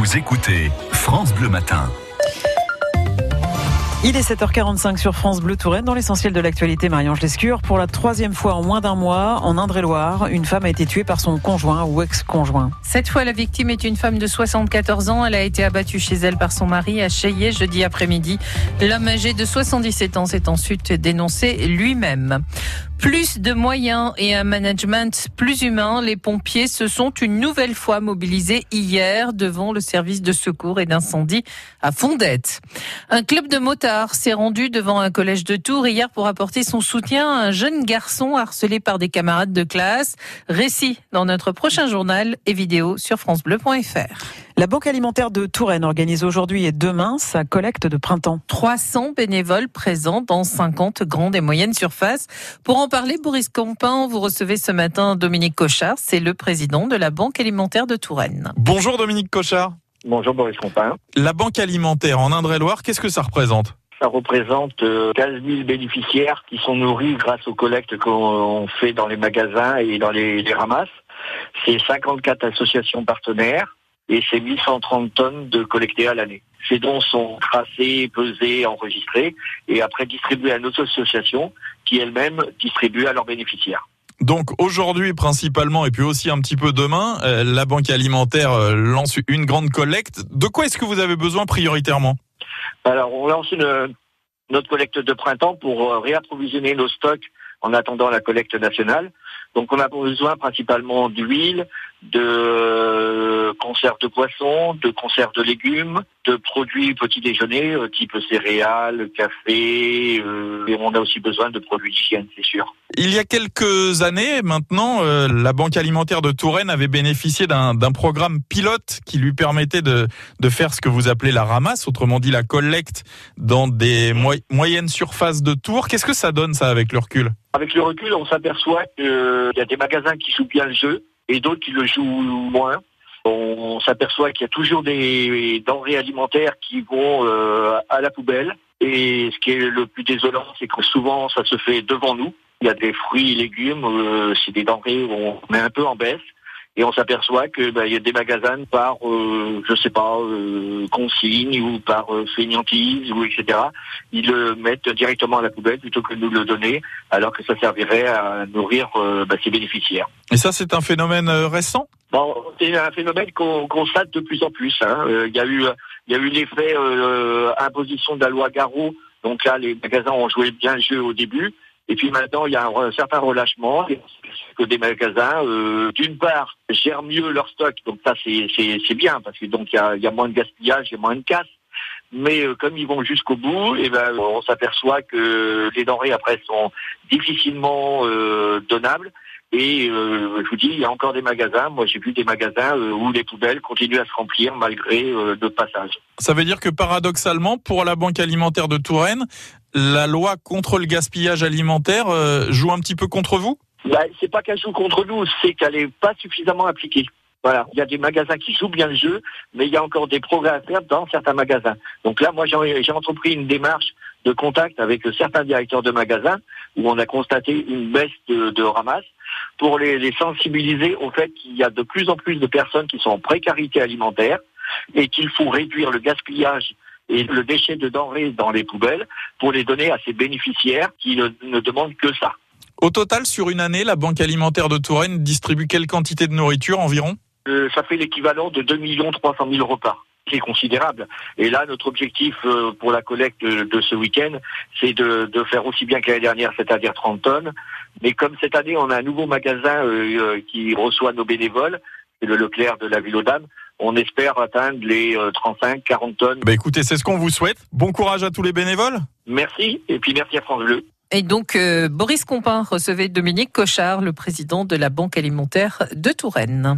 Vous écoutez France Bleu Matin. Il est 7h45 sur France Bleu Touraine. Dans l'essentiel de l'actualité, Marie-Ange Lescure. Pour la troisième fois en moins d'un mois, en Indre-et-Loire, une femme a été tuée par son conjoint ou ex-conjoint. Cette fois, la victime est une femme de 74 ans. Elle a été abattue chez elle par son mari à Cheyé jeudi après-midi. L'homme âgé de 77 ans s'est ensuite dénoncé lui-même. Plus de moyens et un management plus humain, les pompiers se sont une nouvelle fois mobilisés hier devant le service de secours et d'incendie à Fondette. Un club de motards s'est rendu devant un collège de Tours hier pour apporter son soutien à un jeune garçon harcelé par des camarades de classe. Récit dans notre prochain journal et vidéo sur francebleu.fr. La Banque alimentaire de Touraine organise aujourd'hui et demain sa collecte de printemps. 300 bénévoles présents dans 50 grandes et moyennes surfaces. Pour en parler, Boris Campin, vous recevez ce matin Dominique Cochard, c'est le président de la Banque alimentaire de Touraine. Bonjour Dominique Cochard. Bonjour Boris Campin. La Banque alimentaire en Indre-et-Loire, qu'est-ce que ça représente? Ça représente 15 000 bénéficiaires qui sont nourris grâce aux collectes qu'on fait dans les magasins et dans les, les ramasses. C'est 54 associations partenaires et c'est 1130 tonnes de collectées à l'année. Ces dons sont tracés, pesés, enregistrés et après distribués à nos associations qui elles-mêmes distribuent à leurs bénéficiaires. Donc aujourd'hui principalement et puis aussi un petit peu demain, euh, la Banque alimentaire euh, lance une grande collecte. De quoi est-ce que vous avez besoin prioritairement? Alors on lance une, notre collecte de printemps pour euh, réapprovisionner nos stocks en attendant la collecte nationale. Donc on a besoin principalement d'huile, de conserve de poisson, de conserve de légumes, de produits petit déjeuner euh, type céréales, café, euh, et on a aussi besoin de produits d'hygiène, c'est sûr. Il y a quelques années maintenant, euh, la Banque alimentaire de Touraine avait bénéficié d'un programme pilote qui lui permettait de, de faire ce que vous appelez la ramasse, autrement dit la collecte dans des moyennes surfaces de Tours. Qu'est-ce que ça donne ça avec le recul? Avec le recul, on s'aperçoit qu'il y a des magasins qui jouent bien le jeu et d'autres qui le jouent moins. On s'aperçoit qu'il y a toujours des denrées alimentaires qui vont euh, à la poubelle. Et ce qui est le plus désolant, c'est que souvent ça se fait devant nous. Il y a des fruits et légumes, euh, c'est des denrées où on met un peu en baisse et on s'aperçoit que bah, il y a des magasins par euh, je sais pas euh, consigne ou par euh, fainéantise ou etc. Ils le mettent directement à la poubelle plutôt que de nous le donner, alors que ça servirait à nourrir euh, bah, ses bénéficiaires. Et ça, c'est un phénomène euh, récent? Bon, c'est un phénomène qu'on constate de plus en plus. Hein. Il y a eu il y a eu l'effet imposition de la loi Garot. Donc là, les magasins ont joué bien le jeu au début. Et puis maintenant, il y a un, certain relâchement que des magasins, euh, d'une part, gèrent mieux leur stock. Donc ça, c'est bien parce que donc il y a, y a, moins de gaspillage, il y a moins de casse. Mais euh, comme ils vont jusqu'au bout, et ben on s'aperçoit que les denrées après sont difficilement euh, donnables. Et euh, je vous dis, il y a encore des magasins. Moi, j'ai vu des magasins euh, où les poubelles continuent à se remplir malgré euh, le passage. Ça veut dire que paradoxalement, pour la Banque alimentaire de Touraine, la loi contre le gaspillage alimentaire euh, joue un petit peu contre vous? Bah, C'est pas qu'elle joue contre nous, c'est qu'elle n'est pas suffisamment appliquée. Voilà, il y a des magasins qui jouent bien le jeu, mais il y a encore des progrès à faire dans certains magasins. Donc là, moi, j'ai entrepris une démarche de contact avec certains directeurs de magasins où on a constaté une baisse de, de ramasse pour les, les sensibiliser au fait qu'il y a de plus en plus de personnes qui sont en précarité alimentaire et qu'il faut réduire le gaspillage et le déchet de denrées dans les poubelles pour les donner à ces bénéficiaires qui ne, ne demandent que ça. Au total, sur une année, la Banque alimentaire de Touraine distribue quelle quantité de nourriture environ? Euh, Ça fait l'équivalent de 2 300 000 repas c'est considérable. Et là, notre objectif euh, pour la collecte de, de ce week-end, c'est de, de, faire aussi bien que l'année dernière, c'est-à-dire 30 tonnes. Mais comme cette année, on a un nouveau magasin euh, qui reçoit nos bénévoles, c'est le Leclerc de la Ville aux Dames, on espère atteindre les 35-40 tonnes. Bah écoutez, c'est ce qu'on vous souhaite. Bon courage à tous les bénévoles. Merci, et puis merci à France Bleu. Et donc, euh, Boris Compin recevait Dominique Cochard, le président de la Banque alimentaire de Touraine.